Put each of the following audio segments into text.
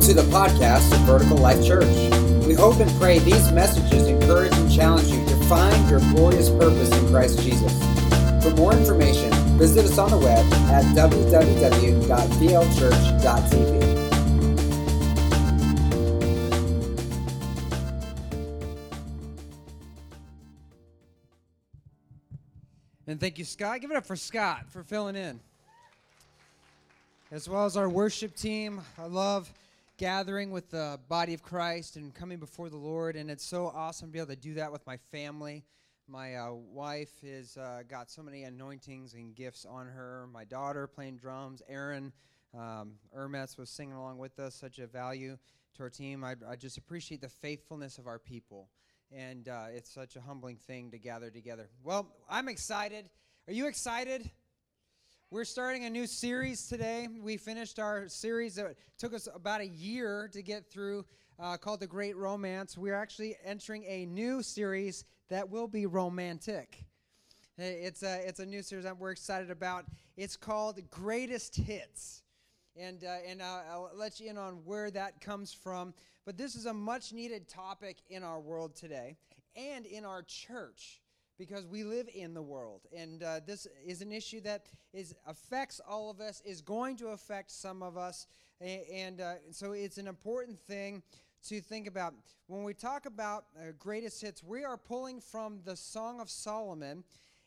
Welcome to the podcast of Vertical Life Church. We hope and pray these messages encourage and challenge you to find your glorious purpose in Christ Jesus. For more information, visit us on the web at www.vlchurch.tv. And thank you, Scott. Give it up for Scott for filling in. As well as our worship team. I love gathering with the body of Christ and coming before the Lord. And it's so awesome to be able to do that with my family. My uh, wife has uh, got so many anointings and gifts on her. My daughter playing drums. Aaron um, Ermetz was singing along with us. Such a value to our team. I, I just appreciate the faithfulness of our people. And uh, it's such a humbling thing to gather together. Well, I'm excited. Are you excited? We're starting a new series today. We finished our series that took us about a year to get through uh, called The Great Romance. We're actually entering a new series that will be romantic. It's a, it's a new series that we're excited about. It's called Greatest Hits. And, uh, and I'll, I'll let you in on where that comes from. But this is a much needed topic in our world today and in our church because we live in the world. And uh, this is an issue that is affects all of us is going to affect some of us. And, uh, so it's an important thing to think about. When we talk about uh, greatest hits we are pulling from the song of solomon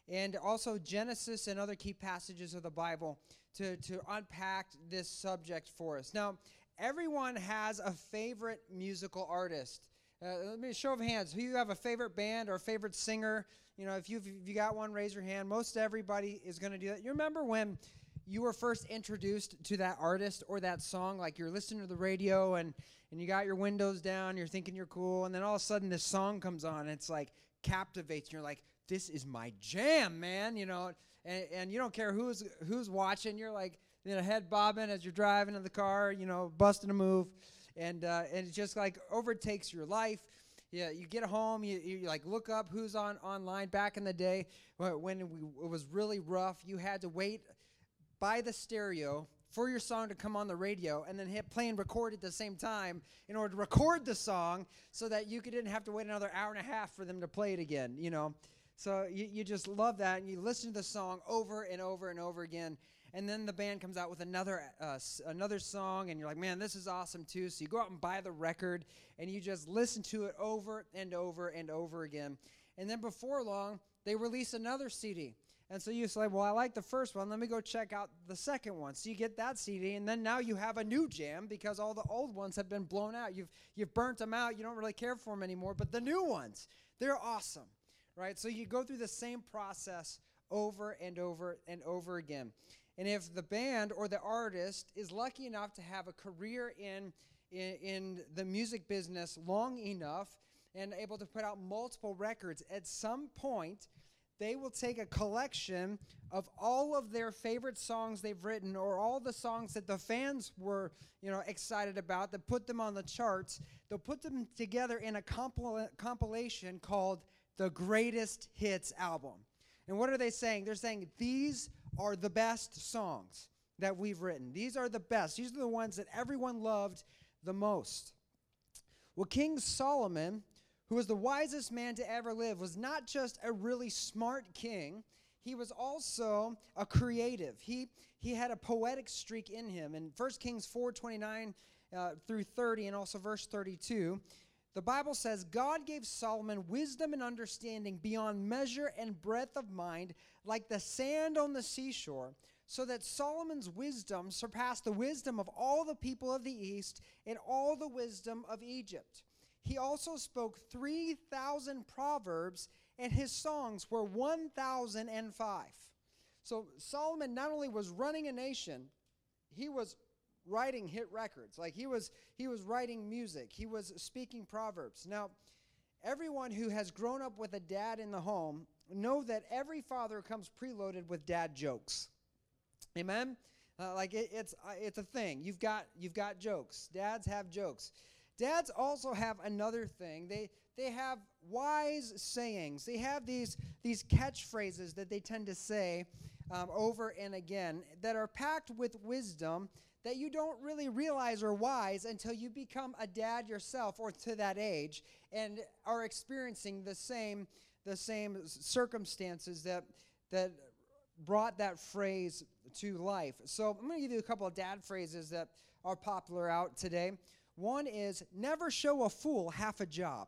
and also genesis and other key passages of the bible to, to unpack this subject for us. Now everyone has a favorite musical artist uh, let me show of hands who you have a favorite band or a favorite singer you know, if you've if you got one, raise your hand. Most everybody is going to do that. You remember when you were first introduced to that artist or that song? Like you're listening to the radio and and you got your windows down, you're thinking you're cool, and then all of a sudden this song comes on. And it's like captivates. And you're like, this is my jam, man. You know, and, and you don't care who's who's watching. You're like, you know, head bobbing as you're driving in the car. You know, busting a move, and uh, and it just like overtakes your life yeah, you get home, you, you like look up who's on online. Back in the day, when it was really rough, you had to wait by the stereo for your song to come on the radio and then hit play and record at the same time in order to record the song so that you didn't have to wait another hour and a half for them to play it again, you know. So you, you just love that and you listen to the song over and over and over again and then the band comes out with another uh, another song and you're like man this is awesome too. So you go out and buy the record and you just listen to it over and over and over again. And then before long they release another cd and so you say well i like the first one. Let me go check out the second one. So you get that cd and then now you have a new jam because all the old ones have been blown out. You've you've burnt them out. You don't really care for them anymore but the new ones they're awesome right? So you go through the same process over and over and over again and if the band or the artist is lucky enough to have a career in, in, in, the music business long enough and able to put out multiple records, at some point, they will take a collection of all of their favorite songs they've written or all the songs that the fans were you know excited about that put them on the charts. They'll put them together in a compil- compilation called the greatest hits album. And what are they saying? They're saying these are the best songs that we've written. These are the best. These are the ones that everyone loved the most. Well, King Solomon, who was the wisest man to ever live, was not just a really smart king, he was also a creative. He, he had a poetic streak in him. In 1 Kings 4 29 uh, through 30, and also verse 32, the Bible says God gave Solomon wisdom and understanding beyond measure and breadth of mind, like the sand on the seashore, so that Solomon's wisdom surpassed the wisdom of all the people of the east and all the wisdom of Egypt. He also spoke 3,000 proverbs, and his songs were 1,005. So Solomon not only was running a nation, he was writing hit records. Like he was he was writing music. He was speaking proverbs. Now, everyone who has grown up with a dad in the home know that every father comes preloaded with dad jokes. Amen. Uh, like it, it's uh, it's a thing. You've got you've got jokes. Dads have jokes. Dads also have another thing. They they have wise sayings. They have these these catchphrases that they tend to say um, over and again that are packed with wisdom that you don't really realize are wise until you become a dad yourself or to that age and are experiencing the same the same circumstances that that brought that phrase to life. So I'm going to give you a couple of dad phrases that are popular out today. One is never show a fool half a job.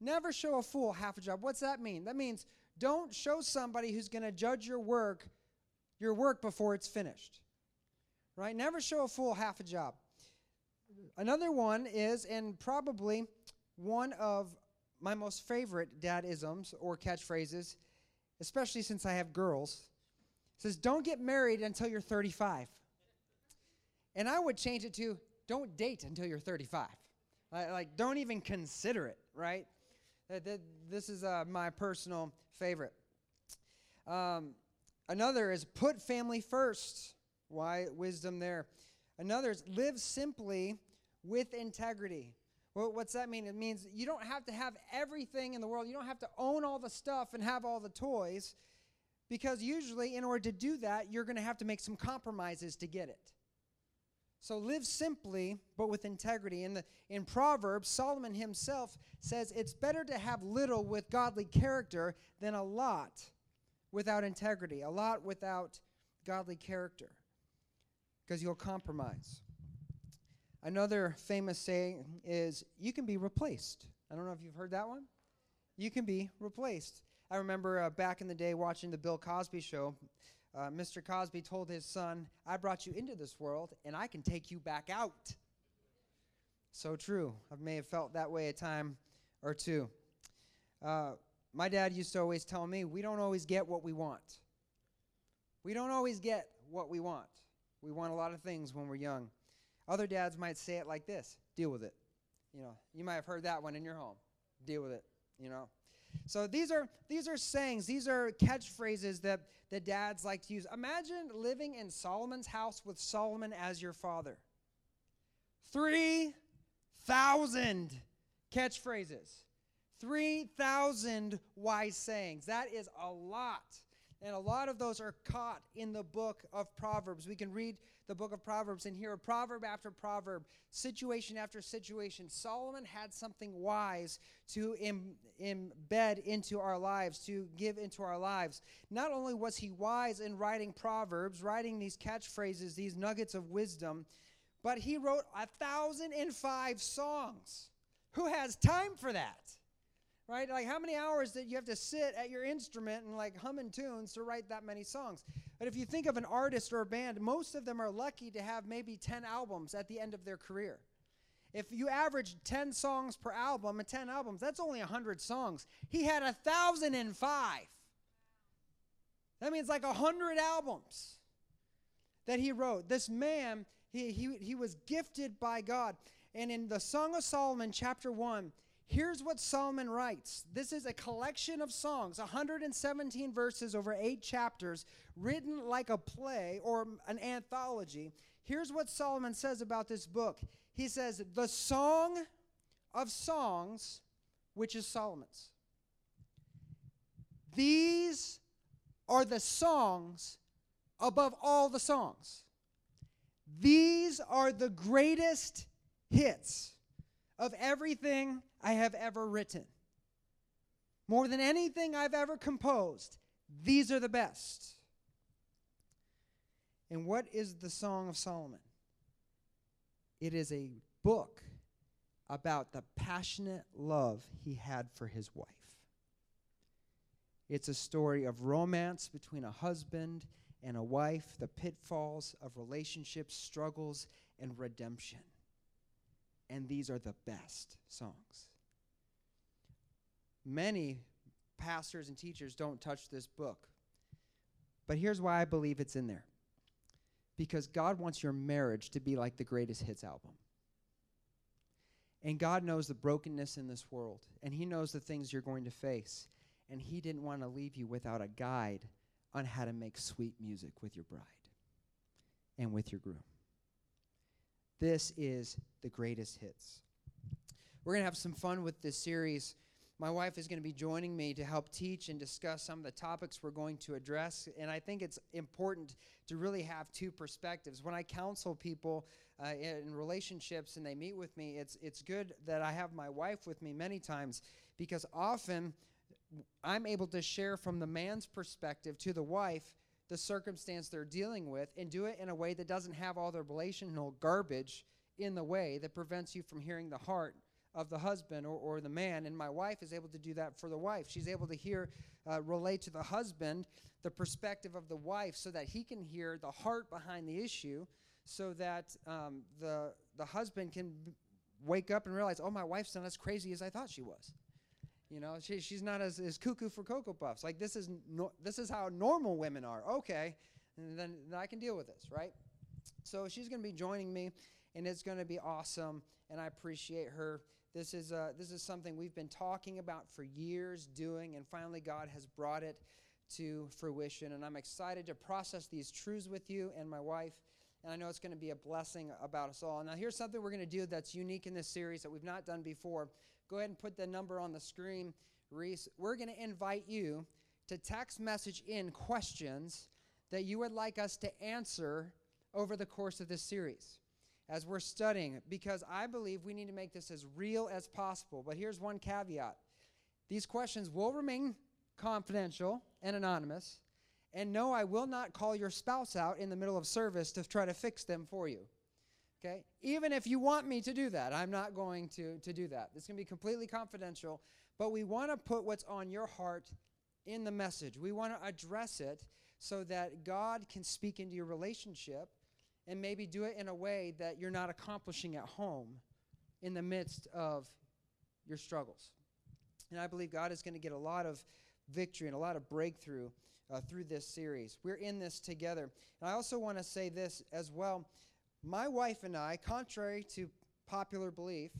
Never show a fool half a job. What's that mean? That means don't show somebody who's going to judge your work your work before it's finished. Right? Never show a fool half a job. Another one is and probably one of my most favorite dadisms or catchphrases, especially since I have girls, says don't get married until you're 35. And I would change it to don't date until you're 35. Like, don't even consider it, right? This is uh, my personal favorite. Um, another is put family first. Why wisdom there? Another is live simply with integrity. Well, what's that mean? It means you don't have to have everything in the world. You don't have to own all the stuff and have all the toys because usually, in order to do that, you're going to have to make some compromises to get it. So live simply, but with integrity. In, the, in Proverbs, Solomon himself says it's better to have little with godly character than a lot without integrity, a lot without godly character, because you'll compromise. Another famous saying is, you can be replaced. I don't know if you've heard that one. You can be replaced. I remember uh, back in the day watching the Bill Cosby show uh, Mr. Cosby told his son, I brought you into this world and I can take you back out. So true. I may have felt that way a time or two. Uh, my dad used to always tell me, we don't always get what we want. We don't always get what we want. We want a lot of things when we're young. Other dads might say it like this deal with it. You know, you might have heard that one in your home. Deal with it, you know. So these are these are sayings, these are catchphrases that that dads like to use. Imagine living in Solomon's house with Solomon as your father. 3,000 catchphrases. 3,000 wise sayings. That is a lot. And a lot of those are caught in the book of Proverbs. We can read the book of Proverbs and hear a proverb after proverb, situation after situation. Solomon had something wise to Im- embed into our lives, to give into our lives. Not only was he wise in writing Proverbs, writing these catchphrases, these nuggets of wisdom, but he wrote a thousand and five songs. Who has time for that? Right? Like how many hours that you have to sit at your instrument and like humming tunes to write that many songs? But if you think of an artist or a band, most of them are lucky to have maybe 10 albums at the end of their career. If you average 10 songs per album and 10 albums, that's only 100 songs. He had a 1,005. That means like 100 albums that he wrote. This man, he, he, he was gifted by God. And in the Song of Solomon, chapter 1, Here's what Solomon writes. This is a collection of songs, 117 verses over eight chapters, written like a play or an anthology. Here's what Solomon says about this book. He says, The Song of Songs, which is Solomon's. These are the songs above all the songs. These are the greatest hits of everything I have ever written. More than anything I've ever composed, these are the best. And what is the Song of Solomon? It is a book about the passionate love he had for his wife. It's a story of romance between a husband and a wife, the pitfalls of relationships, struggles, and redemption and these are the best songs. Many pastors and teachers don't touch this book. But here's why I believe it's in there because God wants your marriage to be like the greatest hits album. And God knows the brokenness in this world, and He knows the things you're going to face. And He didn't want to leave you without a guide on how to make sweet music with your bride and with your groom. This is the greatest hits. We're going to have some fun with this series my wife is going to be joining me to help teach and discuss some of the topics we're going to address. And I think it's important to really have two perspectives. When I counsel people uh, in relationships and they meet with me, it's, it's good that I have my wife with me many times because often I'm able to share from the man's perspective to the wife the circumstance they're dealing with and do it in a way that doesn't have all the relational garbage in the way that prevents you from hearing the heart of the husband or, or the man. And my wife is able to do that for the wife. She's able to hear, uh, relate to the husband the perspective of the wife so that he can hear the heart behind the issue so that um, the, the husband can wake up and realize, oh, my wife's not as crazy as I thought she was. You know, she, she's not as, as cuckoo for Cocoa Puffs. Like, this is, no, this is how normal women are. Okay, and then, then I can deal with this, right? So she's going to be joining me, and it's going to be awesome, and I appreciate her. This is, uh, this is something we've been talking about for years, doing, and finally God has brought it to fruition. And I'm excited to process these truths with you and my wife. And I know it's going to be a blessing about us all. Now, here's something we're going to do that's unique in this series that we've not done before. Go ahead and put the number on the screen, Reese. We're going to invite you to text message in questions that you would like us to answer over the course of this series as we're studying because I believe we need to make this as real as possible. But here's one caveat these questions will remain confidential and anonymous. And no, I will not call your spouse out in the middle of service to try to fix them for you. Okay? Even if you want me to do that, I'm not going to, to do that. It's going to be completely confidential. But we want to put what's on your heart in the message. We want to address it so that God can speak into your relationship and maybe do it in a way that you're not accomplishing at home in the midst of your struggles. And I believe God is going to get a lot of victory and a lot of breakthrough uh, through this series. We're in this together. And I also want to say this as well. My wife and I, contrary to popular belief,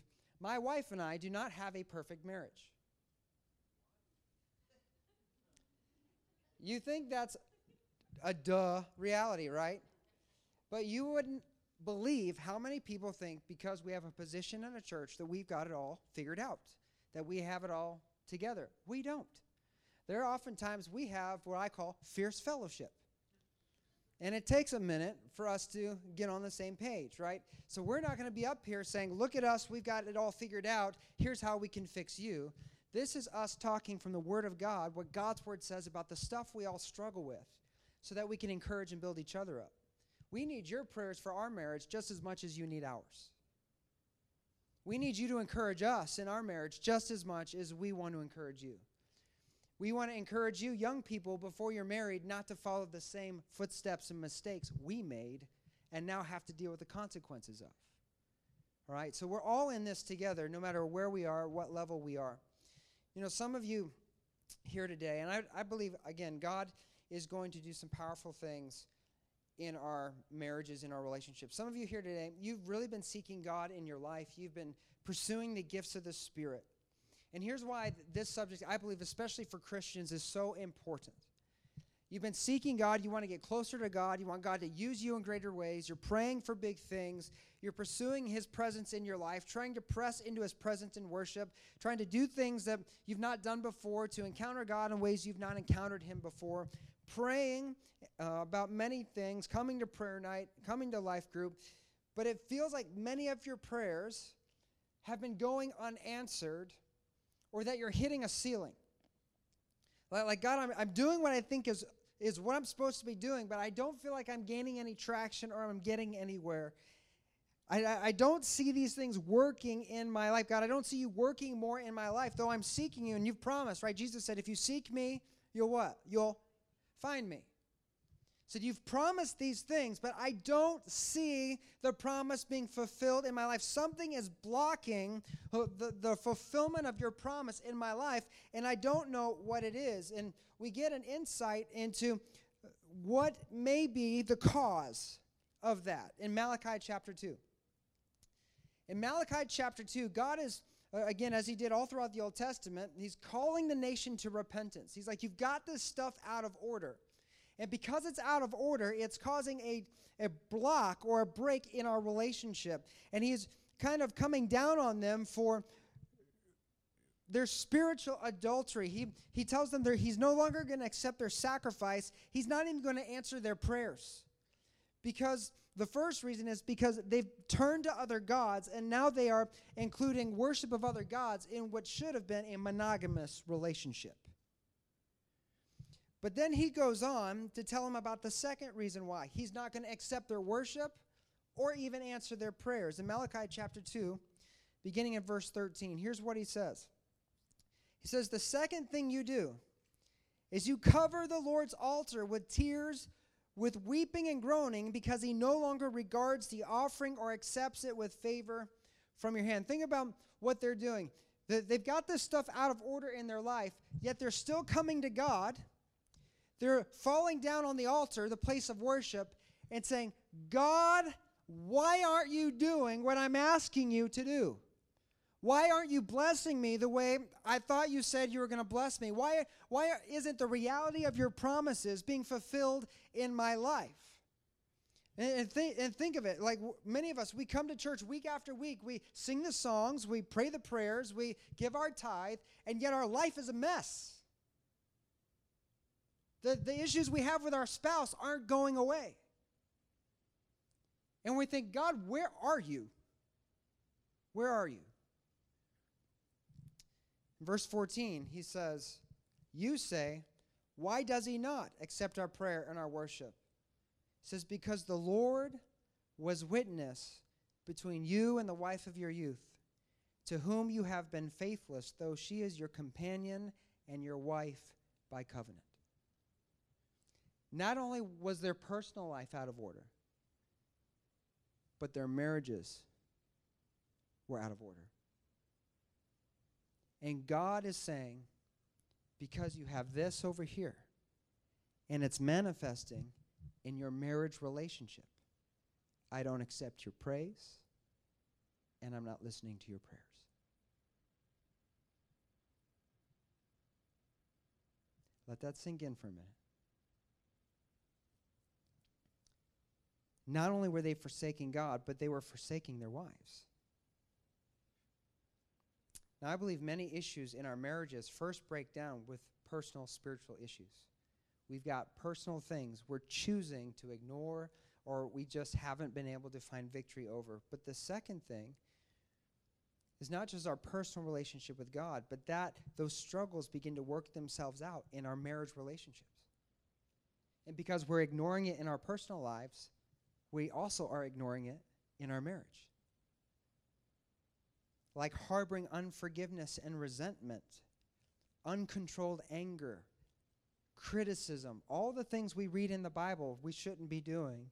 my wife and I do not have a perfect marriage. You think that's a duh reality, right? But you wouldn't believe how many people think because we have a position in a church that we've got it all figured out, that we have it all together. We don't. There are oftentimes we have what I call fierce fellowship. And it takes a minute for us to get on the same page, right? So we're not going to be up here saying, look at us, we've got it all figured out, here's how we can fix you. This is us talking from the Word of God, what God's Word says about the stuff we all struggle with, so that we can encourage and build each other up. We need your prayers for our marriage just as much as you need ours. We need you to encourage us in our marriage just as much as we want to encourage you. We want to encourage you, young people, before you're married, not to follow the same footsteps and mistakes we made and now have to deal with the consequences of. All right? So we're all in this together, no matter where we are, what level we are. You know, some of you here today, and I, I believe, again, God is going to do some powerful things in our marriages, in our relationships. Some of you here today, you've really been seeking God in your life. You've been pursuing the gifts of the Spirit. And here's why this subject, I believe, especially for Christians, is so important. You've been seeking God. You want to get closer to God. You want God to use you in greater ways. You're praying for big things. You're pursuing His presence in your life, trying to press into His presence in worship, trying to do things that you've not done before, to encounter God in ways you've not encountered Him before praying uh, about many things, coming to prayer night, coming to life group, but it feels like many of your prayers have been going unanswered or that you're hitting a ceiling. Like, like God, I'm, I'm doing what I think is, is what I'm supposed to be doing, but I don't feel like I'm gaining any traction or I'm getting anywhere. I, I, don't see these things working in my life. God, I don't see you working more in my life, though I'm seeking you, and you've promised, right? Jesus said, if you seek me, you'll what? You'll find me. Said, so You've promised these things, but I don't see the promise being fulfilled in my life. Something is blocking the, the fulfillment of your promise in my life, and I don't know what it is. And we get an insight into what may be the cause of that in Malachi chapter 2. In Malachi chapter 2, God is uh, Uh, again, as he did all throughout the Old Testament, he's calling the nation to repentance. He's like, You've got this stuff out of order. And because it's out of order, it's causing a, a block or a break in our relationship. And he's kind of coming down on them for their spiritual adultery. He, he tells them that he's no longer going to accept their sacrifice. He's not even going to answer their prayers. Because the first reason is because they've turned to other gods and now they are including worship of other gods in what should have been a monogamous relationship. But then he goes on to tell them about the second reason why. He's not going to accept their worship or even answer their prayers. In Malachi chapter 2, beginning in verse 13, here's what he says He says, The second thing you do is you cover the Lord's altar with tears, with weeping and groaning, because he no longer regards the offering or accepts it with favor from your hand. Think about what they're doing. They've got this stuff out of order in their life, yet they're still coming to God. They're falling down on the altar, the place of worship, and saying, God, why aren't you doing what I'm asking you to do? Why aren't you blessing me the way I thought you said you were going to bless me? Why, why isn't the reality of your promises being fulfilled in my life? And, and, th- and think of it like w- many of us, we come to church week after week. We sing the songs, we pray the prayers, we give our tithe, and yet our life is a mess. The, the issues we have with our spouse aren't going away. And we think, God, where are you? Where are you? Verse 14, he says, You say, Why does he not accept our prayer and our worship? He says, Because the Lord was witness between you and the wife of your youth, to whom you have been faithless, though she is your companion and your wife by covenant. Not only was their personal life out of order, but their marriages were out of order. And God is saying, because you have this over here, and it's manifesting in your marriage relationship, I don't accept your praise, and I'm not listening to your prayers. Let that sink in for a minute. Not only were they forsaking God, but they were forsaking their wives. Now, I believe many issues in our marriages first break down with personal spiritual issues. We've got personal things we're choosing to ignore or we just haven't been able to find victory over. But the second thing is not just our personal relationship with God, but that those struggles begin to work themselves out in our marriage relationships. And because we're ignoring it in our personal lives, we also are ignoring it in our marriage like harboring unforgiveness and resentment, uncontrolled anger, criticism, all the things we read in the Bible we shouldn't be doing.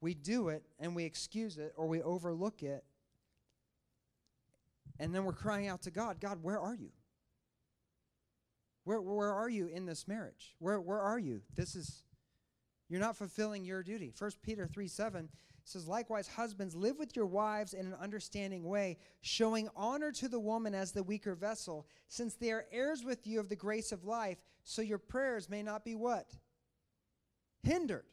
We do it and we excuse it or we overlook it. And then we're crying out to God God, where are you? Where, where are you in this marriage? Where, where are you? This is, you're not fulfilling your duty. 1 Peter 3 7 says, Likewise, husbands, live with your wives in an understanding way, showing honor to the woman as the weaker vessel, since they are heirs with you of the grace of life, so your prayers may not be what? Hindered.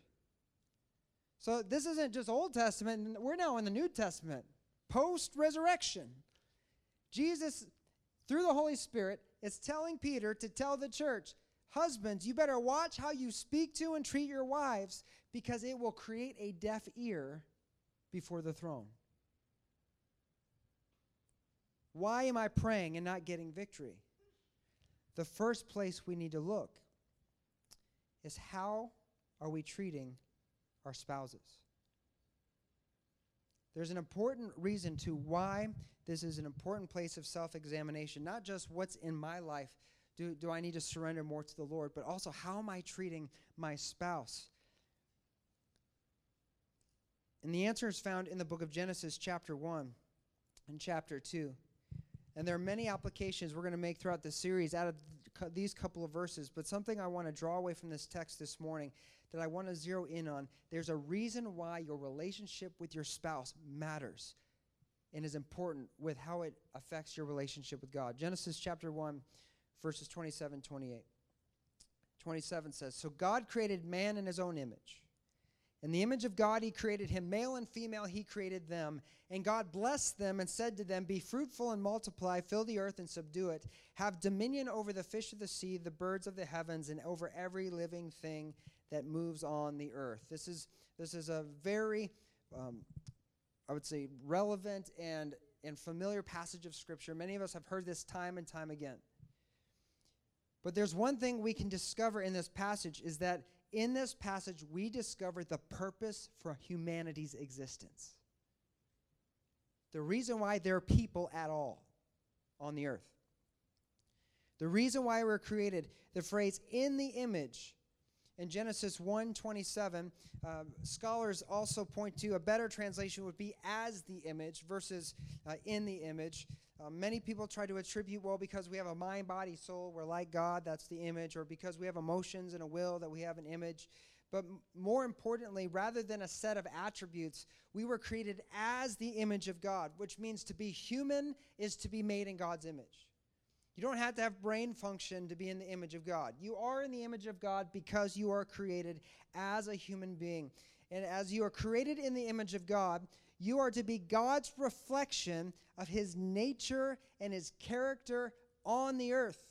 So this isn't just Old Testament, we're now in the New Testament, post resurrection. Jesus, through the Holy Spirit, is telling Peter to tell the church, Husbands, you better watch how you speak to and treat your wives because it will create a deaf ear before the throne. Why am I praying and not getting victory? The first place we need to look is how are we treating our spouses? There's an important reason to why this is an important place of self examination, not just what's in my life. Do, do I need to surrender more to the Lord? But also, how am I treating my spouse? And the answer is found in the book of Genesis, chapter 1 and chapter 2. And there are many applications we're going to make throughout the series out of these couple of verses, but something I want to draw away from this text this morning that I want to zero in on. There's a reason why your relationship with your spouse matters and is important with how it affects your relationship with God. Genesis chapter 1, verses 27 28. 27 says, So God created man in his own image. In the image of God, he created him. Male and female, he created them. And God blessed them and said to them, Be fruitful and multiply, fill the earth and subdue it. Have dominion over the fish of the sea, the birds of the heavens, and over every living thing that moves on the earth. This is, this is a very, um, I would say, relevant and, and familiar passage of Scripture. Many of us have heard this time and time again. But there's one thing we can discover in this passage is that in this passage, we discover the purpose for humanity's existence. The reason why there are people at all on the earth. The reason why we're created, the phrase in the image in Genesis 1:27, uh, scholars also point to a better translation would be as the image versus uh, in the image. Uh, many people try to attribute, well, because we have a mind, body, soul, we're like God, that's the image, or because we have emotions and a will, that we have an image. But m- more importantly, rather than a set of attributes, we were created as the image of God, which means to be human is to be made in God's image. You don't have to have brain function to be in the image of God. You are in the image of God because you are created as a human being. And as you are created in the image of God, you are to be God's reflection of his nature and his character on the earth.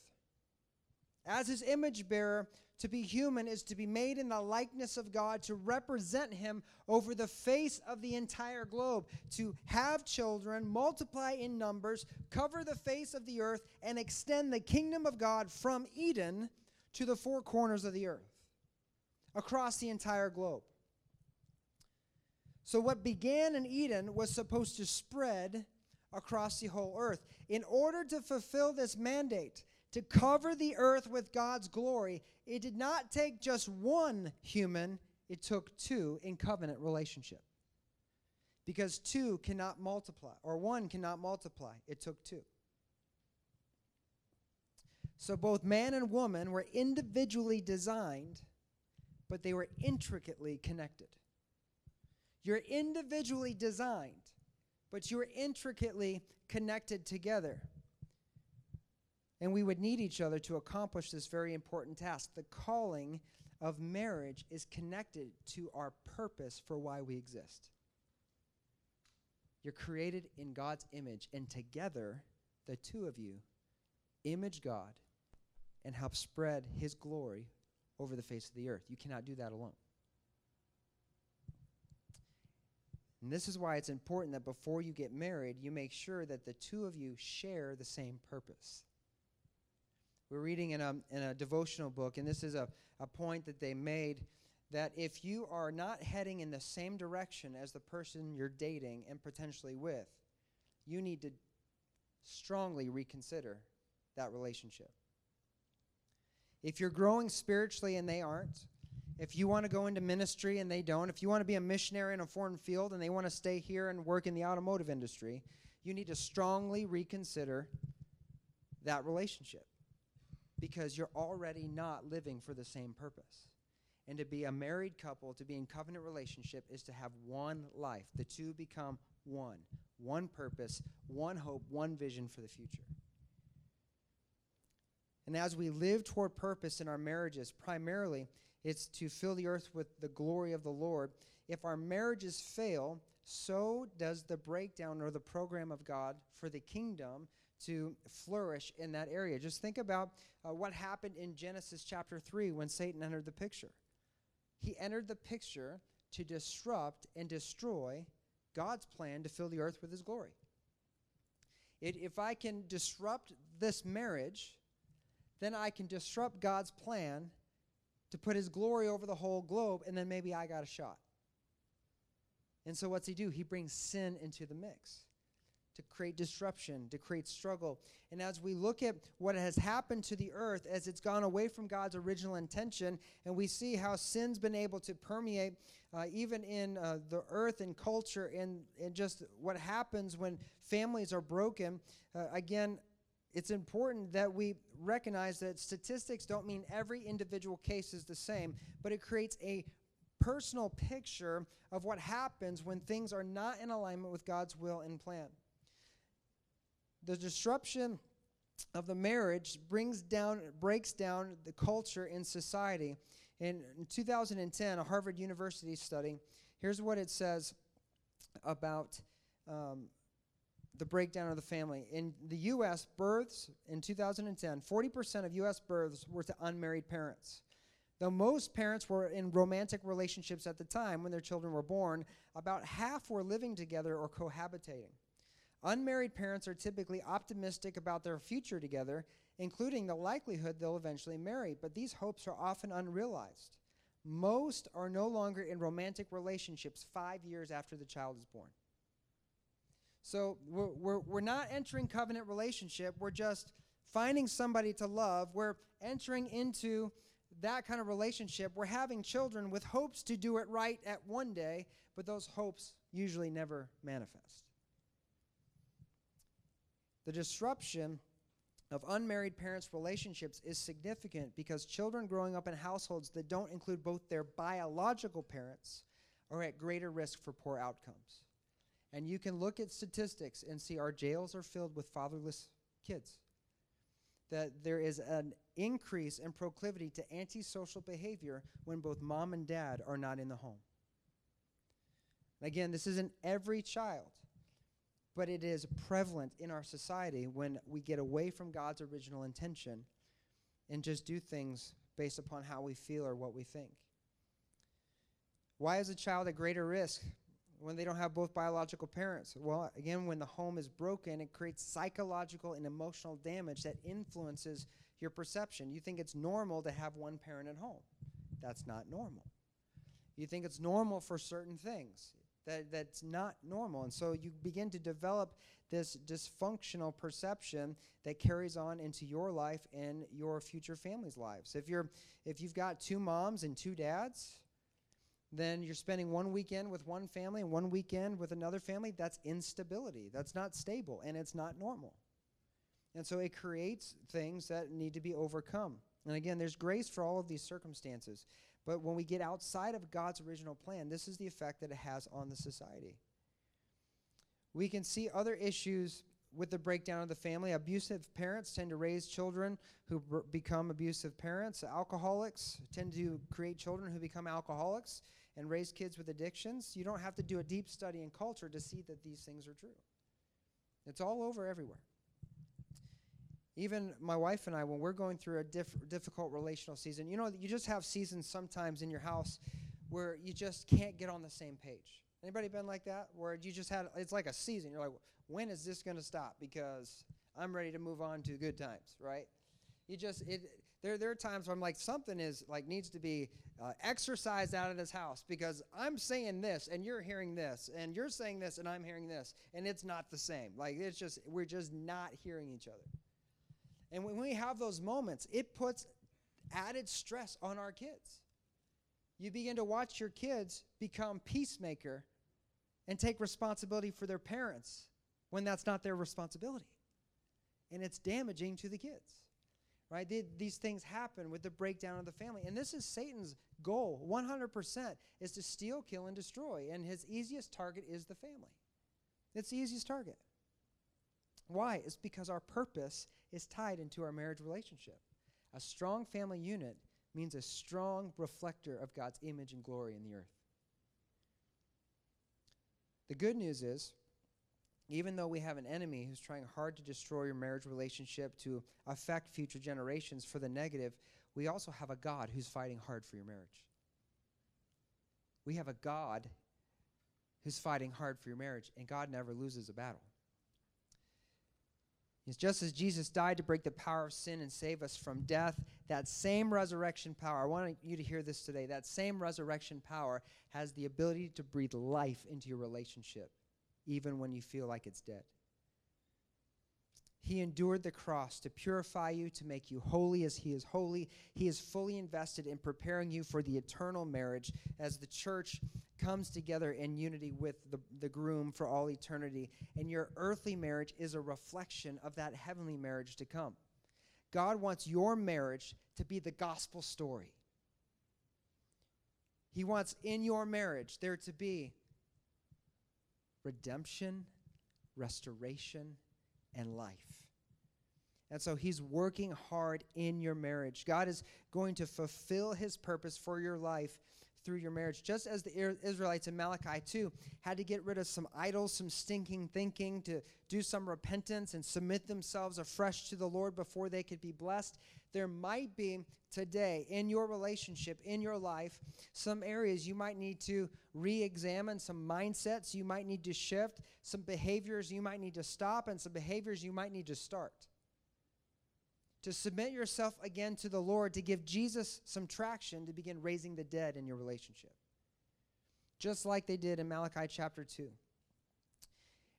As his image bearer, to be human is to be made in the likeness of God, to represent him over the face of the entire globe, to have children, multiply in numbers, cover the face of the earth, and extend the kingdom of God from Eden to the four corners of the earth, across the entire globe. So, what began in Eden was supposed to spread across the whole earth. In order to fulfill this mandate, to cover the earth with God's glory, it did not take just one human, it took two in covenant relationship. Because two cannot multiply, or one cannot multiply, it took two. So both man and woman were individually designed, but they were intricately connected. You're individually designed, but you're intricately connected together. And we would need each other to accomplish this very important task. The calling of marriage is connected to our purpose for why we exist. You're created in God's image, and together, the two of you image God and help spread His glory over the face of the earth. You cannot do that alone. And this is why it's important that before you get married, you make sure that the two of you share the same purpose. We're reading in a, in a devotional book, and this is a, a point that they made that if you are not heading in the same direction as the person you're dating and potentially with, you need to strongly reconsider that relationship. If you're growing spiritually and they aren't, if you want to go into ministry and they don't, if you want to be a missionary in a foreign field and they want to stay here and work in the automotive industry, you need to strongly reconsider that relationship because you're already not living for the same purpose. And to be a married couple, to be in covenant relationship, is to have one life. The two become one, one purpose, one hope, one vision for the future. And as we live toward purpose in our marriages, primarily, it's to fill the earth with the glory of the Lord. If our marriages fail, so does the breakdown or the program of God for the kingdom to flourish in that area. Just think about uh, what happened in Genesis chapter 3 when Satan entered the picture. He entered the picture to disrupt and destroy God's plan to fill the earth with his glory. It, if I can disrupt this marriage, then I can disrupt God's plan to put his glory over the whole globe, and then maybe I got a shot. And so, what's he do? He brings sin into the mix to create disruption, to create struggle. And as we look at what has happened to the earth as it's gone away from God's original intention, and we see how sin's been able to permeate uh, even in uh, the earth and culture, and, and just what happens when families are broken, uh, again, it's important that we recognize that statistics don't mean every individual case is the same, but it creates a personal picture of what happens when things are not in alignment with God's will and plan. The disruption of the marriage brings down breaks down the culture in society In 2010, a Harvard University study, here's what it says about um, the breakdown of the family. In the U.S., births in 2010, 40% of U.S. births were to unmarried parents. Though most parents were in romantic relationships at the time when their children were born, about half were living together or cohabitating. Unmarried parents are typically optimistic about their future together, including the likelihood they'll eventually marry, but these hopes are often unrealized. Most are no longer in romantic relationships five years after the child is born. So we're, we're, we're not entering covenant relationship, we're just finding somebody to love. We're entering into that kind of relationship. We're having children with hopes to do it right at one day, but those hopes usually never manifest. The disruption of unmarried parents' relationships is significant because children growing up in households that don't include both their biological parents are at greater risk for poor outcomes. And you can look at statistics and see our jails are filled with fatherless kids. That there is an increase in proclivity to antisocial behavior when both mom and dad are not in the home. Again, this isn't every child but it is prevalent in our society when we get away from God's original intention and just do things based upon how we feel or what we think. Why is a child at greater risk when they don't have both biological parents? Well, again, when the home is broken, it creates psychological and emotional damage that influences your perception. You think it's normal to have one parent at home. That's not normal. You think it's normal for certain things that, that's not normal. And so you begin to develop this dysfunctional perception that carries on into your life and your future family's lives. If you're if you've got two moms and two dads, then you're spending one weekend with one family and one weekend with another family. That's instability. That's not stable and it's not normal. And so it creates things that need to be overcome. And again, there's grace for all of these circumstances. But when we get outside of God's original plan, this is the effect that it has on the society. We can see other issues with the breakdown of the family. Abusive parents tend to raise children who b- become abusive parents. Alcoholics tend to create children who become alcoholics and raise kids with addictions. You don't have to do a deep study in culture to see that these things are true. It's all over everywhere even my wife and I, when we're going through a diff- difficult relational season, you know, you just have seasons sometimes in your house where you just can't get on the same page. Anybody been like that? Where you just had, it's like a season. You're like, when is this going to stop? Because I'm ready to move on to good times, right? You just, it, there, there are times where I'm like, something is like needs to be uh, exercised out of this house because I'm saying this and you're hearing this and you're saying this and I'm hearing this and it's not the same. Like it's just, we're just not hearing each other. And when we have those moments, it puts added stress on our kids. You begin to watch your kids become peacemaker and take responsibility for their parents when that's not their responsibility. And it's damaging to the kids. Right? These things happen with the breakdown of the family. And this is Satan's goal 100% is to steal, kill, and destroy. And his easiest target is the family. It's the easiest target. Why? It's because our purpose is tied into our marriage relationship. A strong family unit means a strong reflector of God's image and glory in the earth. The good news is, even though we have an enemy who's trying hard to destroy your marriage relationship, to affect future generations for the negative, we also have a God who's fighting hard for your marriage. We have a God who's fighting hard for your marriage, and God never loses a battle. Just as Jesus died to break the power of sin and save us from death, that same resurrection power, I want you to hear this today, that same resurrection power has the ability to breathe life into your relationship, even when you feel like it's dead. He endured the cross to purify you, to make you holy as He is holy. He is fully invested in preparing you for the eternal marriage as the church comes together in unity with the, the groom for all eternity. And your earthly marriage is a reflection of that heavenly marriage to come. God wants your marriage to be the gospel story. He wants in your marriage there to be redemption, restoration, and life. And so he's working hard in your marriage. God is going to fulfill his purpose for your life through your marriage. Just as the Israelites in Malachi 2 had to get rid of some idols, some stinking thinking, to do some repentance and submit themselves afresh to the Lord before they could be blessed, there might be today in your relationship, in your life, some areas you might need to re examine, some mindsets you might need to shift, some behaviors you might need to stop, and some behaviors you might need to start to submit yourself again to the Lord, to give Jesus some traction to begin raising the dead in your relationship. Just like they did in Malachi chapter 2.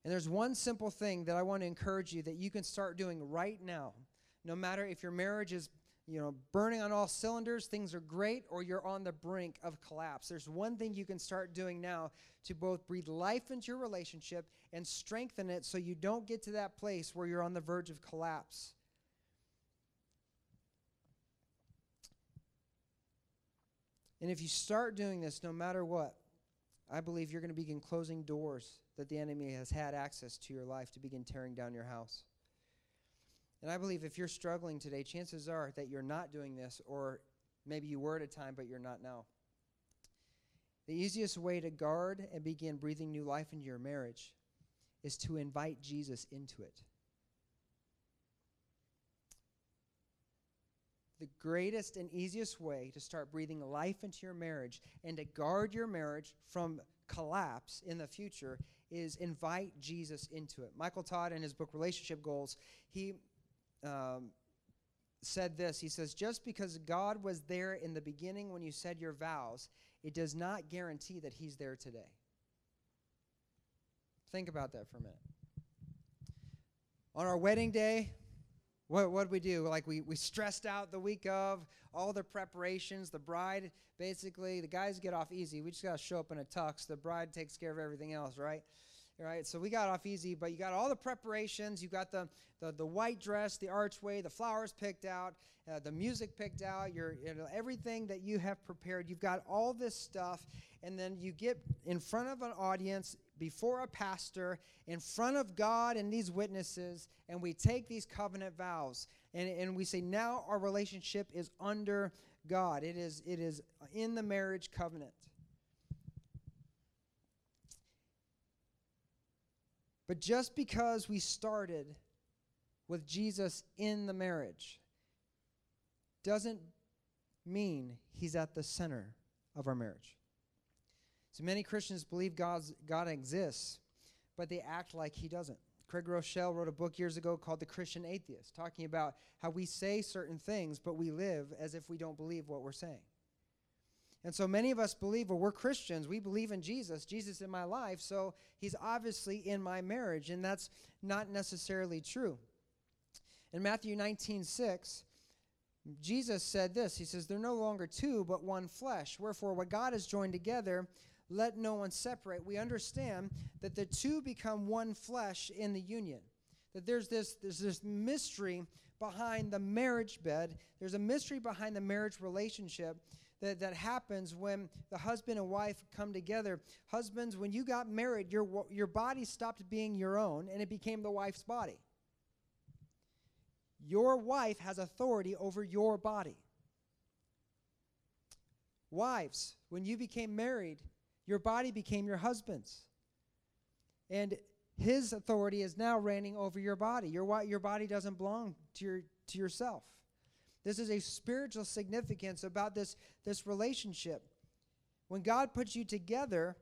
And there's one simple thing that I want to encourage you that you can start doing right now. No matter if your marriage is, you know, burning on all cylinders, things are great, or you're on the brink of collapse. There's one thing you can start doing now to both breathe life into your relationship and strengthen it so you don't get to that place where you're on the verge of collapse. And if you start doing this, no matter what, I believe you're going to begin closing doors that the enemy has had access to your life to begin tearing down your house. And I believe if you're struggling today, chances are that you're not doing this, or maybe you were at a time, but you're not now. The easiest way to guard and begin breathing new life into your marriage is to invite Jesus into it. The greatest and easiest way to start breathing life into your marriage and to guard your marriage from collapse in the future is invite Jesus into it. Michael Todd, in his book Relationship Goals, he um, said this He says, Just because God was there in the beginning when you said your vows, it does not guarantee that He's there today. Think about that for a minute. On our wedding day, what what do we do? Like we we stressed out the week of all the preparations. The bride basically the guys get off easy. We just gotta show up in a tux. The bride takes care of everything else, right? Right. So we got off easy, but you got all the preparations. You got the the, the white dress, the archway, the flowers picked out, uh, the music picked out. Your you know, everything that you have prepared. You've got all this stuff, and then you get in front of an audience before a pastor in front of God and these witnesses, and we take these covenant vows. And, and we say, now our relationship is under God. It is, it is in the marriage covenant. But just because we started with Jesus in the marriage doesn't mean he's at the center of our marriage. So many Christians believe God's, God exists, but they act like he doesn't. Craig Groeschel wrote a book years ago called The Christian Atheist, talking about how we say certain things, but we live as if we don't believe what we're saying. And so many of us believe, well, we're Christians. We believe in Jesus. Jesus in my life, so he's obviously in my marriage. And that's not necessarily true. In Matthew 19, 6, Jesus said this He says, They're no longer two, but one flesh. Wherefore, what God has joined together, let no one separate. We understand that the two become one flesh in the union. That there's this, there's this mystery behind the marriage bed, there's a mystery behind the marriage relationship that, that happens when the husband and wife come together. Husbands, when you got married, your, your body stopped being your own and it became the wife's body. Your wife has authority over your body. Wives, when you became married, your body became your husband's. And his authority is now reigning over your body. Your, your body doesn't belong to, your, to yourself. This is a spiritual significance about this, this relationship. When God put you together,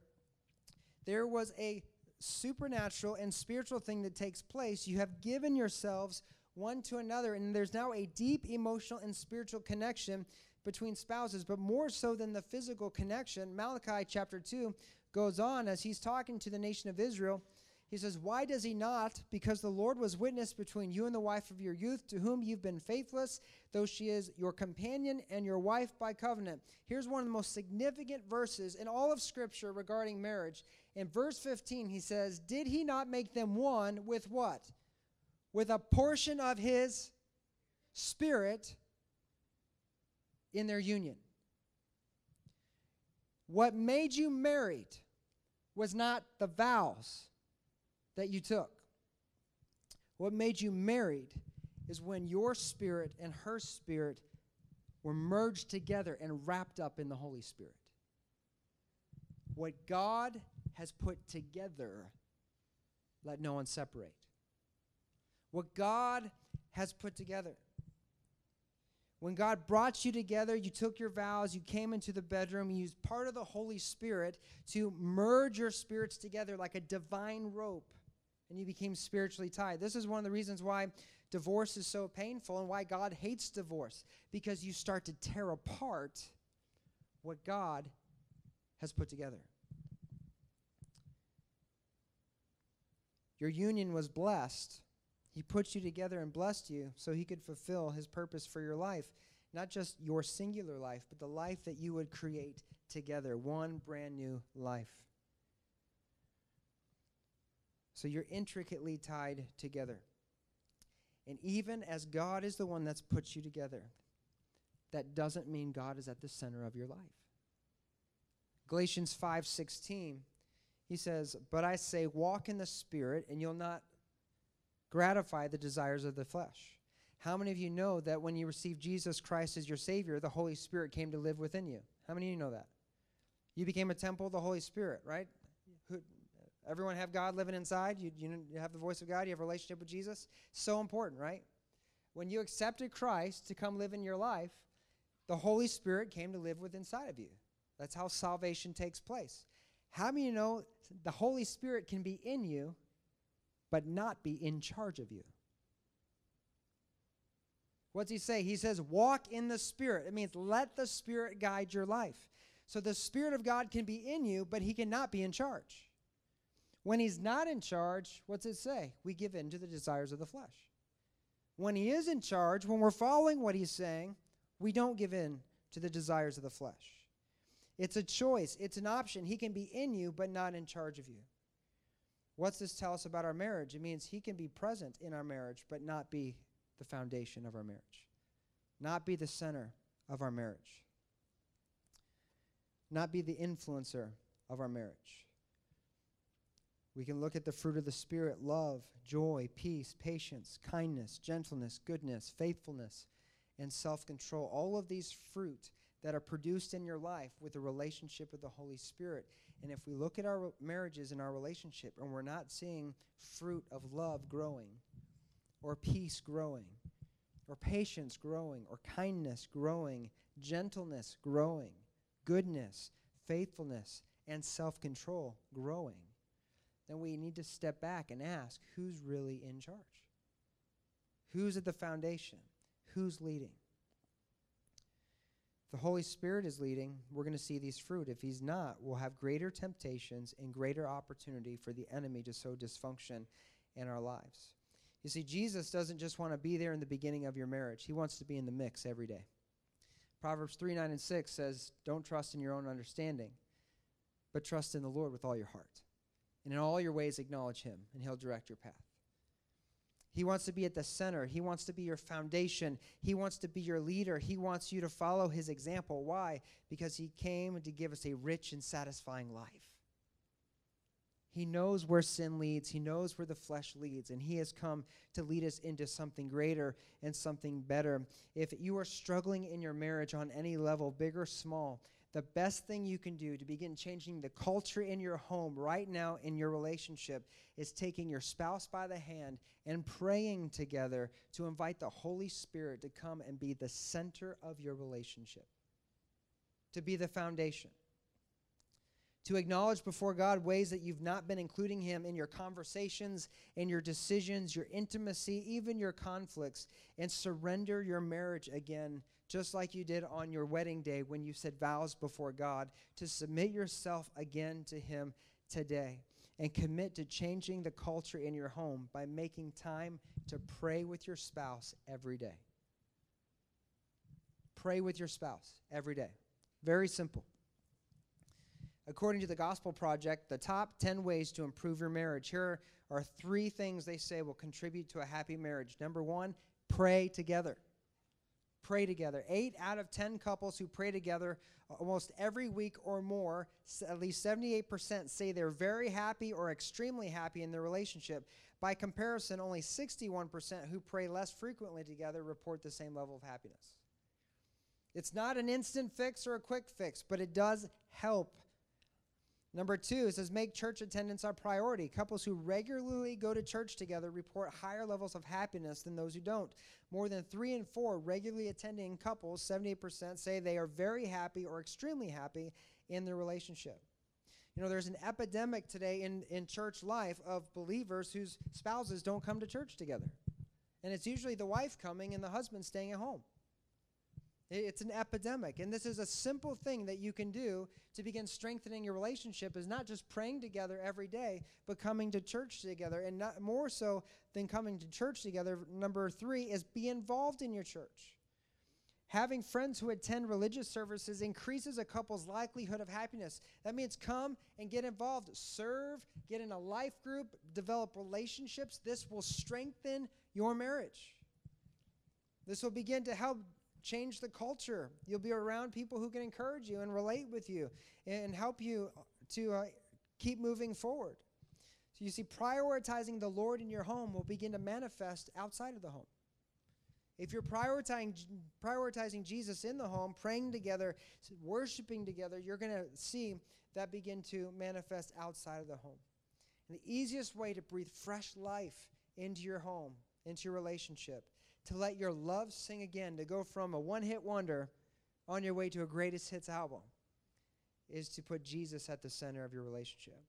there was a supernatural and spiritual thing that takes place. You have given yourselves one to another, and there's now a deep emotional and spiritual connection between spouses, but more so than the physical connection. Malachi chapter 2 goes on as he's talking to the nation of Israel. He says, Why does he not? Because the Lord was witness between you and the wife of your youth, to whom you've been faithless, though she is your companion and your wife by covenant. Here's one of the most significant verses in all of Scripture regarding marriage. In verse 15, he says, Did he not make them one with what? With a portion of his spirit in their union. What made you married was not the vows that you took. What made you married is when your spirit and her spirit were merged together and wrapped up in the Holy Spirit. What God has put together, let no one separate. What God has put together. When God brought you together, you took your vows, you came into the bedroom, you used part of the Holy Spirit to merge your spirits together like a divine rope, and you became spiritually tied. This is one of the reasons why divorce is so painful and why God hates divorce, because you start to tear apart what God has put together. Your union was blessed he put you together and blessed you so he could fulfill his purpose for your life. Not just your singular life, but the life that you would create together. One brand new life. So you're intricately tied together. And even as God is the one that's put you together, that doesn't mean God is at the center of your life. Galatians 5:16 he says, "But I say walk in the spirit and you'll not gratify the desires of the flesh. How many of you know that when you received Jesus Christ as your Savior, the Holy Spirit came to live within you? How many of you know that? You became a temple of the Holy Spirit, right? Everyone have God living inside? You, you have the voice of God? You have a relationship with Jesus? So important, right? When you accepted Christ to come live in your life, the Holy Spirit came to live within inside of you. That's how salvation takes place. How many you know the Holy Spirit can be in you but not be in charge of you. What's he say? He says, walk in the Spirit. It means let the Spirit guide your life. So the Spirit of God can be in you, but he cannot be in charge. When he's not in charge, what's it say? We give in to the desires of the flesh. When he is in charge, when we're following what he's saying, we don't give in to the desires of the flesh. It's a choice, it's an option. He can be in you, but not in charge of you. What's this tell us about our marriage? It means he can be present in our marriage, but not be the foundation of our marriage, not be the center of our marriage, not be the influencer of our marriage. We can look at the fruit of the Spirit love, joy, peace, patience, kindness, gentleness, goodness, faithfulness, and self control. All of these fruit that are produced in your life with a relationship with the Holy Spirit. And if we look at our marriages and our relationship and we're not seeing fruit of love growing, or peace growing, or patience growing, or kindness growing, gentleness growing, goodness, faithfulness, and self control growing, then we need to step back and ask who's really in charge? Who's at the foundation? Who's leading? If the Holy Spirit is leading, we're going to see these fruit. If He's not, we'll have greater temptations and greater opportunity for the enemy to sow dysfunction in our lives. You see, Jesus doesn't just want to be there in the beginning of your marriage, He wants to be in the mix every day. Proverbs 3 9 and 6 says, Don't trust in your own understanding, but trust in the Lord with all your heart. And in all your ways, acknowledge Him, and He'll direct your path. He wants to be at the center. He wants to be your foundation. He wants to be your leader. He wants you to follow his example. Why? Because he came to give us a rich and satisfying life. He knows where sin leads, he knows where the flesh leads, and he has come to lead us into something greater and something better. If you are struggling in your marriage on any level, big or small, the best thing you can do to begin changing the culture in your home right now in your relationship is taking your spouse by the hand and praying together to invite the Holy Spirit to come and be the center of your relationship, to be the foundation. To acknowledge before God ways that you've not been including Him in your conversations, in your decisions, your intimacy, even your conflicts, and surrender your marriage again just like you did on your wedding day when you said vows before God, to submit yourself again to Him today and commit to changing the culture in your home by making time to pray with your spouse every day. Pray with your spouse every day. Very simple. According to the Gospel Project, the top 10 ways to improve your marriage. Here are three things they say will contribute to a happy marriage. Number one, pray together. Pray together. Eight out of 10 couples who pray together almost every week or more, at least 78% say they're very happy or extremely happy in their relationship. By comparison, only 61% who pray less frequently together report the same level of happiness. It's not an instant fix or a quick fix, but it does help. Number two, it says make church attendance a priority. Couples who regularly go to church together report higher levels of happiness than those who don't. More than three in four regularly attending couples, 78%, say they are very happy or extremely happy in their relationship. You know, there's an epidemic today in, in church life of believers whose spouses don't come to church together. And it's usually the wife coming and the husband staying at home. It's an epidemic. And this is a simple thing that you can do to begin strengthening your relationship is not just praying together every day, but coming to church together. And not more so than coming to church together, number three is be involved in your church. Having friends who attend religious services increases a couple's likelihood of happiness. That means come and get involved, serve, get in a life group, develop relationships. This will strengthen your marriage. This will begin to help change the culture. You'll be around people who can encourage you and relate with you and help you to uh, keep moving forward. So you see, prioritizing the Lord in your home will begin to manifest outside of the home. If you're prioritizing, prioritizing Jesus in the home, praying together, worshiping together, you're going to see that begin to manifest outside of the home. And the easiest way to breathe fresh life into your home, into your relationship, to let your love sing again, to go from a one hit wonder on your way to a greatest hits album, is to put Jesus at the center of your relationship.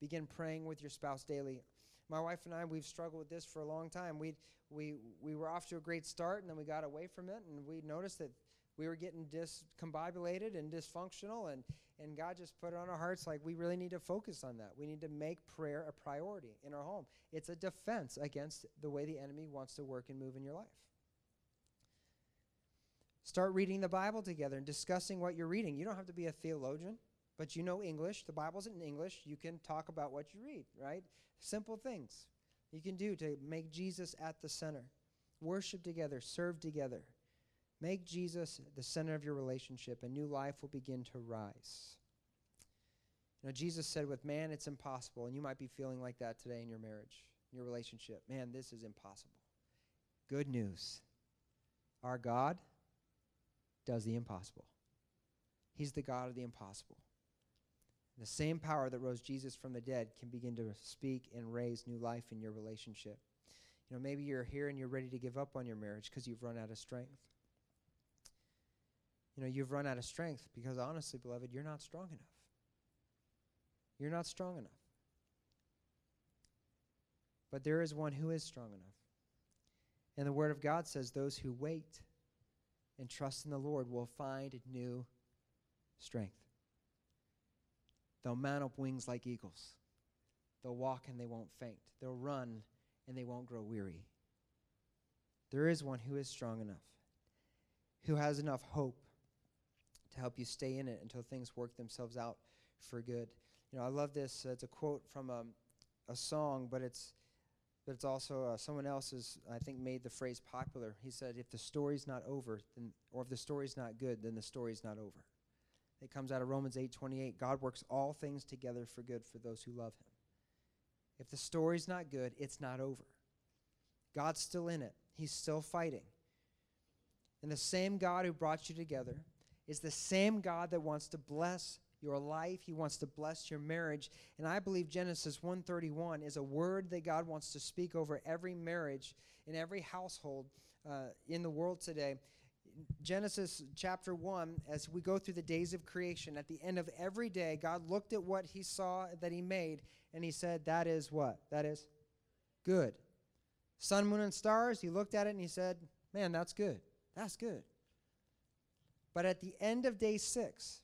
Begin praying with your spouse daily my wife and I, we've struggled with this for a long time. We we we were off to a great start, and then we got away from it, and we noticed that we were getting discombobulated and dysfunctional, and and God just put it on our hearts like we really need to focus on that. We need to make prayer a priority in our home. It's a defense against the way the enemy wants to work and move in your life. Start reading the Bible together and discussing what you're reading. You don't have to be a theologian, but you know English. The Bible's in English. You can talk about what you read, right? Simple things you can do to make Jesus at the center. Worship together, serve together. Make Jesus the center of your relationship, and new life will begin to rise. You know, Jesus said, with man, it's impossible. And you might be feeling like that today in your marriage, in your relationship. Man, this is impossible. Good news. Our God does the impossible. He's the God of the impossible. The same power that rose Jesus from the dead can begin to speak and raise new life in your relationship. You know, maybe you're here and you're ready to give up on your marriage because you've run out of strength. You know, you've run out of strength because honestly, beloved, you're not strong enough. You're not strong enough. But there is one who is strong enough. And the Word of God says those who wait and trust in the Lord will find new strength. They'll mount up wings like eagles. They'll walk and they won't faint. They'll run and they won't grow weary. There is one who is strong enough, who has enough hope to help you stay in it until things work themselves out for good. You know, I love this. Uh, it's a quote from a, um, a song, but it's but it's also uh, someone else has I think made the phrase popular. He said, "If the story's not over, then or if the story's not good, then the story's not over." It comes out of Romans 8:28. God works all things together for good for those who love him. If the story's not good, it's not over. God's still in it. He's still fighting. And the same God who brought you together is the same God that wants to bless your life. He wants to bless your marriage. And I believe Genesis 131 is a word that God wants to speak over every marriage in every household uh, in the world today. Genesis chapter 1, as we go through the days of creation, at the end of every day, God looked at what he saw that he made, and he said, That is what? That is good. Sun, moon, and stars, he looked at it and he said, Man, that's good. That's good. But at the end of day six,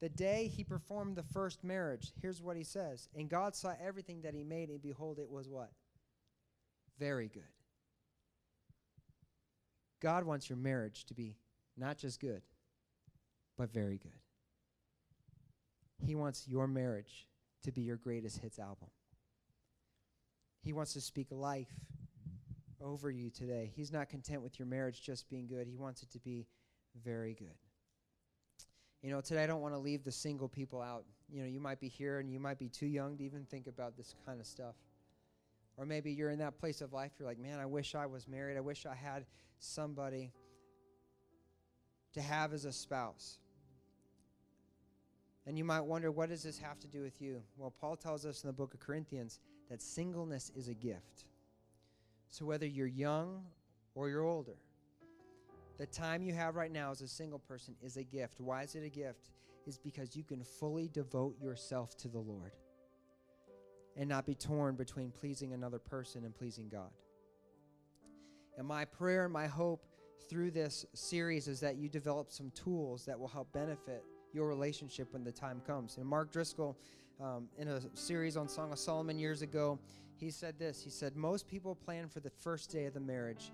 the day he performed the first marriage, here's what he says And God saw everything that he made, and behold, it was what? Very good. God wants your marriage to be not just good, but very good. He wants your marriage to be your greatest hits album. He wants to speak life over you today. He's not content with your marriage just being good, He wants it to be very good. You know, today I don't want to leave the single people out. You know, you might be here and you might be too young to even think about this kind of stuff. Or maybe you're in that place of life, you're like, man, I wish I was married. I wish I had somebody to have as a spouse. And you might wonder, what does this have to do with you? Well, Paul tells us in the book of Corinthians that singleness is a gift. So whether you're young or you're older, the time you have right now as a single person is a gift. Why is it a gift? Is because you can fully devote yourself to the Lord and not be torn between pleasing another person and pleasing God. And my prayer and my hope through this series is that you develop some tools that will help benefit your relationship when the time comes. And Mark Driscoll, um, in a series on Song of Solomon years ago, he said this He said, Most people plan for the first day of the marriage,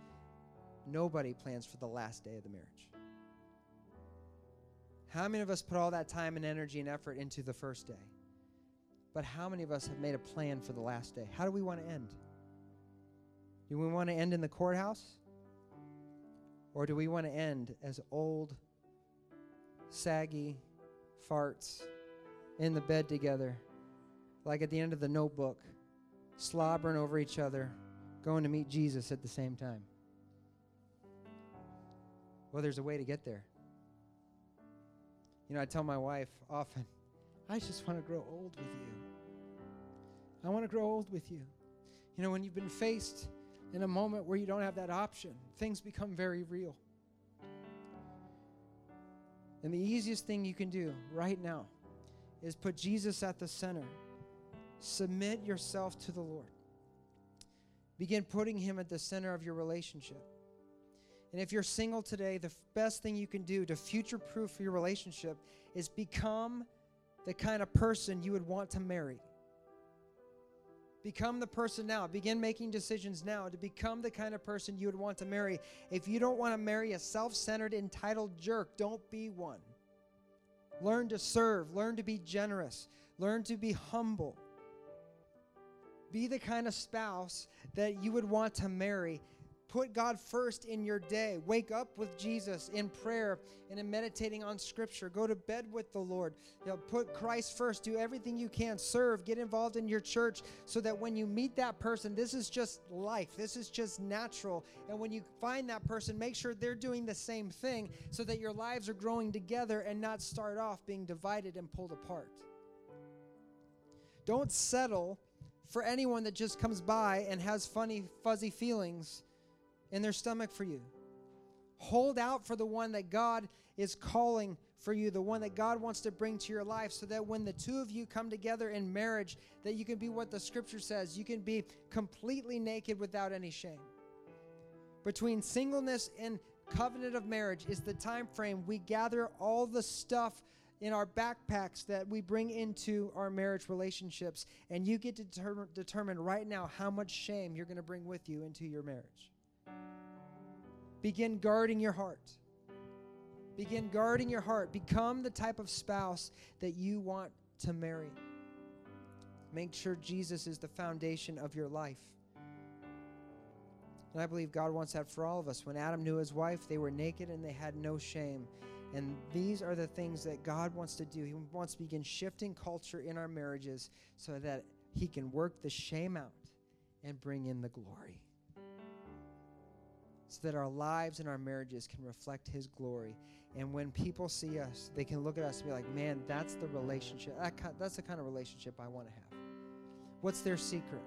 nobody plans for the last day of the marriage. How many of us put all that time and energy and effort into the first day? But how many of us have made a plan for the last day? How do we want to end? Do we want to end in the courthouse? Or do we want to end as old, saggy farts in the bed together, like at the end of the notebook, slobbering over each other, going to meet Jesus at the same time? Well, there's a way to get there. You know, I tell my wife often, I just want to grow old with you. I want to grow old with you. You know, when you've been faced in a moment where you don't have that option, things become very real. And the easiest thing you can do right now is put Jesus at the center. Submit yourself to the Lord. Begin putting Him at the center of your relationship. And if you're single today, the best thing you can do to future proof your relationship is become the kind of person you would want to marry. Become the person now. Begin making decisions now to become the kind of person you would want to marry. If you don't want to marry a self centered, entitled jerk, don't be one. Learn to serve, learn to be generous, learn to be humble. Be the kind of spouse that you would want to marry Put God first in your day. Wake up with Jesus in prayer and in meditating on Scripture. Go to bed with the Lord. You know, put Christ first. Do everything you can. Serve. Get involved in your church so that when you meet that person, this is just life. This is just natural. And when you find that person, make sure they're doing the same thing so that your lives are growing together and not start off being divided and pulled apart. Don't settle for anyone that just comes by and has funny, fuzzy feelings in their stomach for you. Hold out for the one that God is calling for you, the one that God wants to bring to your life, so that when the two of you come together in marriage, that you can be what the scripture says. You can be completely naked without any shame. Between singleness and covenant of marriage is the time frame we gather all the stuff in our backpacks that we bring into our marriage relationships, and you get to determine, determine right now how much shame you're going to bring with you into your marriage. Begin guarding your heart. Begin guarding your heart. Become the type of spouse that you want to marry. Make sure Jesus is the foundation of your life. And I believe God wants that for all of us. When Adam knew his wife, they were naked and they had no shame. And these are the things that God wants to do. He wants to begin shifting culture in our marriages so that He can work the shame out and bring in the glory so that our lives and our marriages can reflect His glory. And when people see us, they can look at us and be like, man, that's the relationship. That's the kind of relationship I want to have. What's their secret?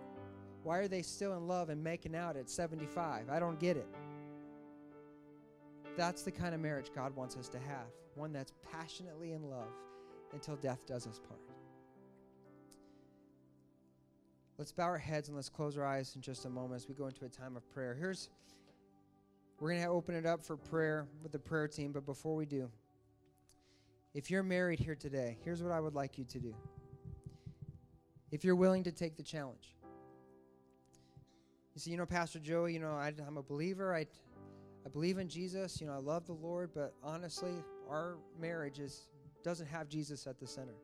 Why are they still in love and making out at 75? I don't get it. That's the kind of marriage God wants us to have one that's passionately in love until death does us part. Let's bow our heads and let's close our eyes in just a moment as we go into a time of prayer. Here's we're going to open it up for prayer with the prayer team, but before we do, if you're married here today, here's what I would like you to do. If you're willing to take the challenge, you see, you know, Pastor Joey, you know, I, am a believer. I, I believe in Jesus. You know, I love the Lord, but honestly, our marriage is, doesn't have Jesus at the center.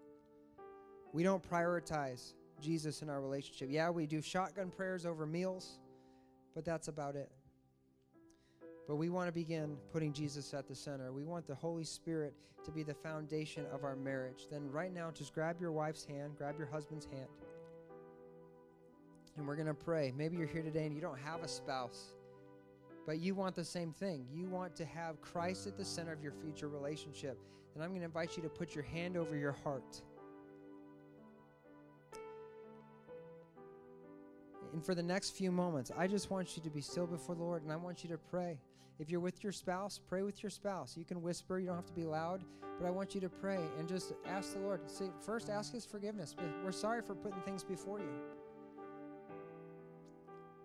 We don't prioritize Jesus in our relationship. Yeah, we do shotgun prayers over meals but that's about it. But we want to begin putting Jesus at the center. We want the Holy Spirit to be the foundation of our marriage. Then, right now, just grab your wife's hand, grab your husband's hand, and we're going to pray. Maybe you're here today and you don't have a spouse, but you want the same thing. You want to have Christ at the center of your future relationship. Then I'm going to invite you to put your hand over your heart. And for the next few moments, I just want you to be still before the Lord and I want you to pray. If you're with your spouse, pray with your spouse. You can whisper, you don't have to be loud, but I want you to pray and just ask the Lord. First ask his forgiveness. We're sorry for putting things before you.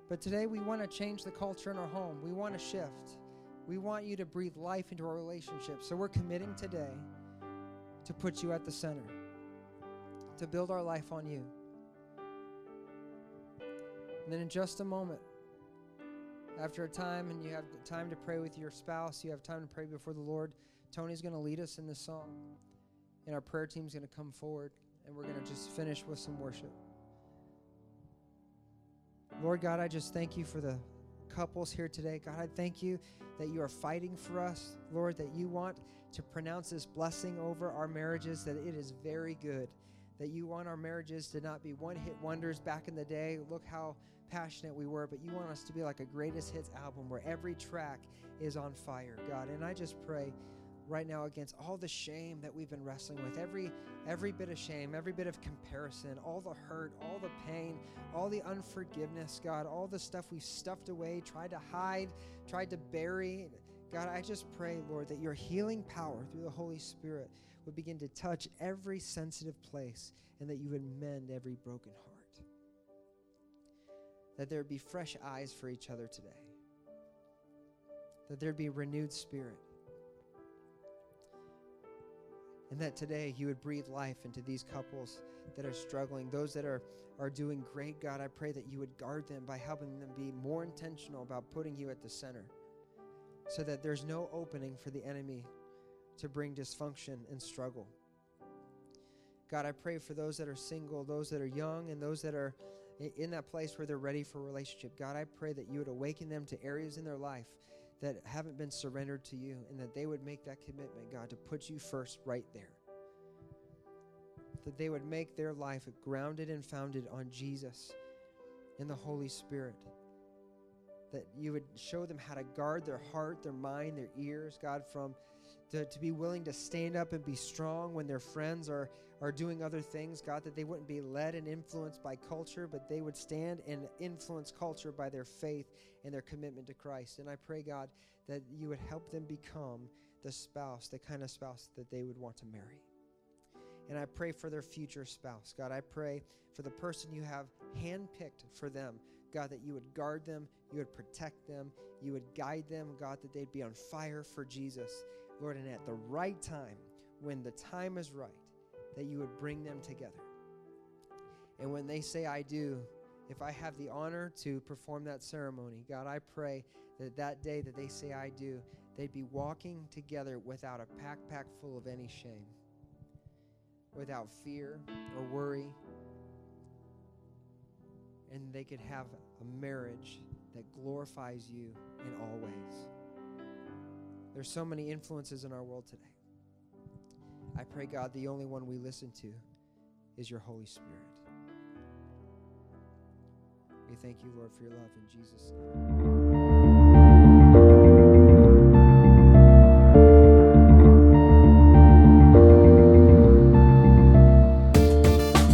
But today we want to change the culture in our home. We want to shift. We want you to breathe life into our relationship. So we're committing today to put you at the center, to build our life on you. And then in just a moment, after a time and you have time to pray with your spouse, you have time to pray before the Lord, Tony's going to lead us in this song. And our prayer team's going to come forward and we're going to just finish with some worship. Lord God, I just thank you for the couples here today. God, I thank you that you are fighting for us. Lord, that you want to pronounce this blessing over our marriages, that it is very good. That you want our marriages to not be one hit wonders back in the day. Look how passionate we were, but you want us to be like a greatest hits album where every track is on fire, God. And I just pray right now against all the shame that we've been wrestling with every every bit of shame every bit of comparison all the hurt all the pain all the unforgiveness god all the stuff we've stuffed away tried to hide tried to bury god i just pray lord that your healing power through the holy spirit would begin to touch every sensitive place and that you would mend every broken heart that there would be fresh eyes for each other today, that there'd be renewed spirit, and that today you would breathe life into these couples that are struggling, those that are, are doing great, God. I pray that you would guard them by helping them be more intentional about putting you at the center so that there's no opening for the enemy to bring dysfunction and struggle. God, I pray for those that are single, those that are young, and those that are in that place where they're ready for a relationship. God, I pray that you would awaken them to areas in their life that haven't been surrendered to you and that they would make that commitment, God, to put you first right there. That they would make their life grounded and founded on Jesus and the Holy Spirit. That you would show them how to guard their heart, their mind, their ears, God, from to, to be willing to stand up and be strong when their friends are, are doing other things, God, that they wouldn't be led and influenced by culture, but they would stand and influence culture by their faith and their commitment to Christ. And I pray, God, that you would help them become the spouse, the kind of spouse that they would want to marry. And I pray for their future spouse. God, I pray for the person you have handpicked for them. God, that you would guard them, you would protect them, you would guide them, God, that they'd be on fire for Jesus. Lord, and at the right time, when the time is right, that you would bring them together. And when they say, I do, if I have the honor to perform that ceremony, God, I pray that that day that they say, I do, they'd be walking together without a backpack full of any shame, without fear or worry. And they could have a marriage that glorifies you in all ways. There's so many influences in our world today. I pray, God, the only one we listen to is your Holy Spirit. We thank you, Lord, for your love in Jesus' name.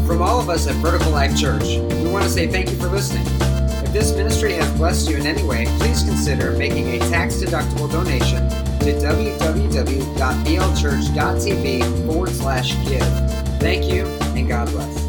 From all of us at Vertical Life Church, we want to say thank you for listening. If this ministry has blessed you in any way, please consider making a tax deductible donation to www.blchurch.tv forward slash give. Thank you, and God bless.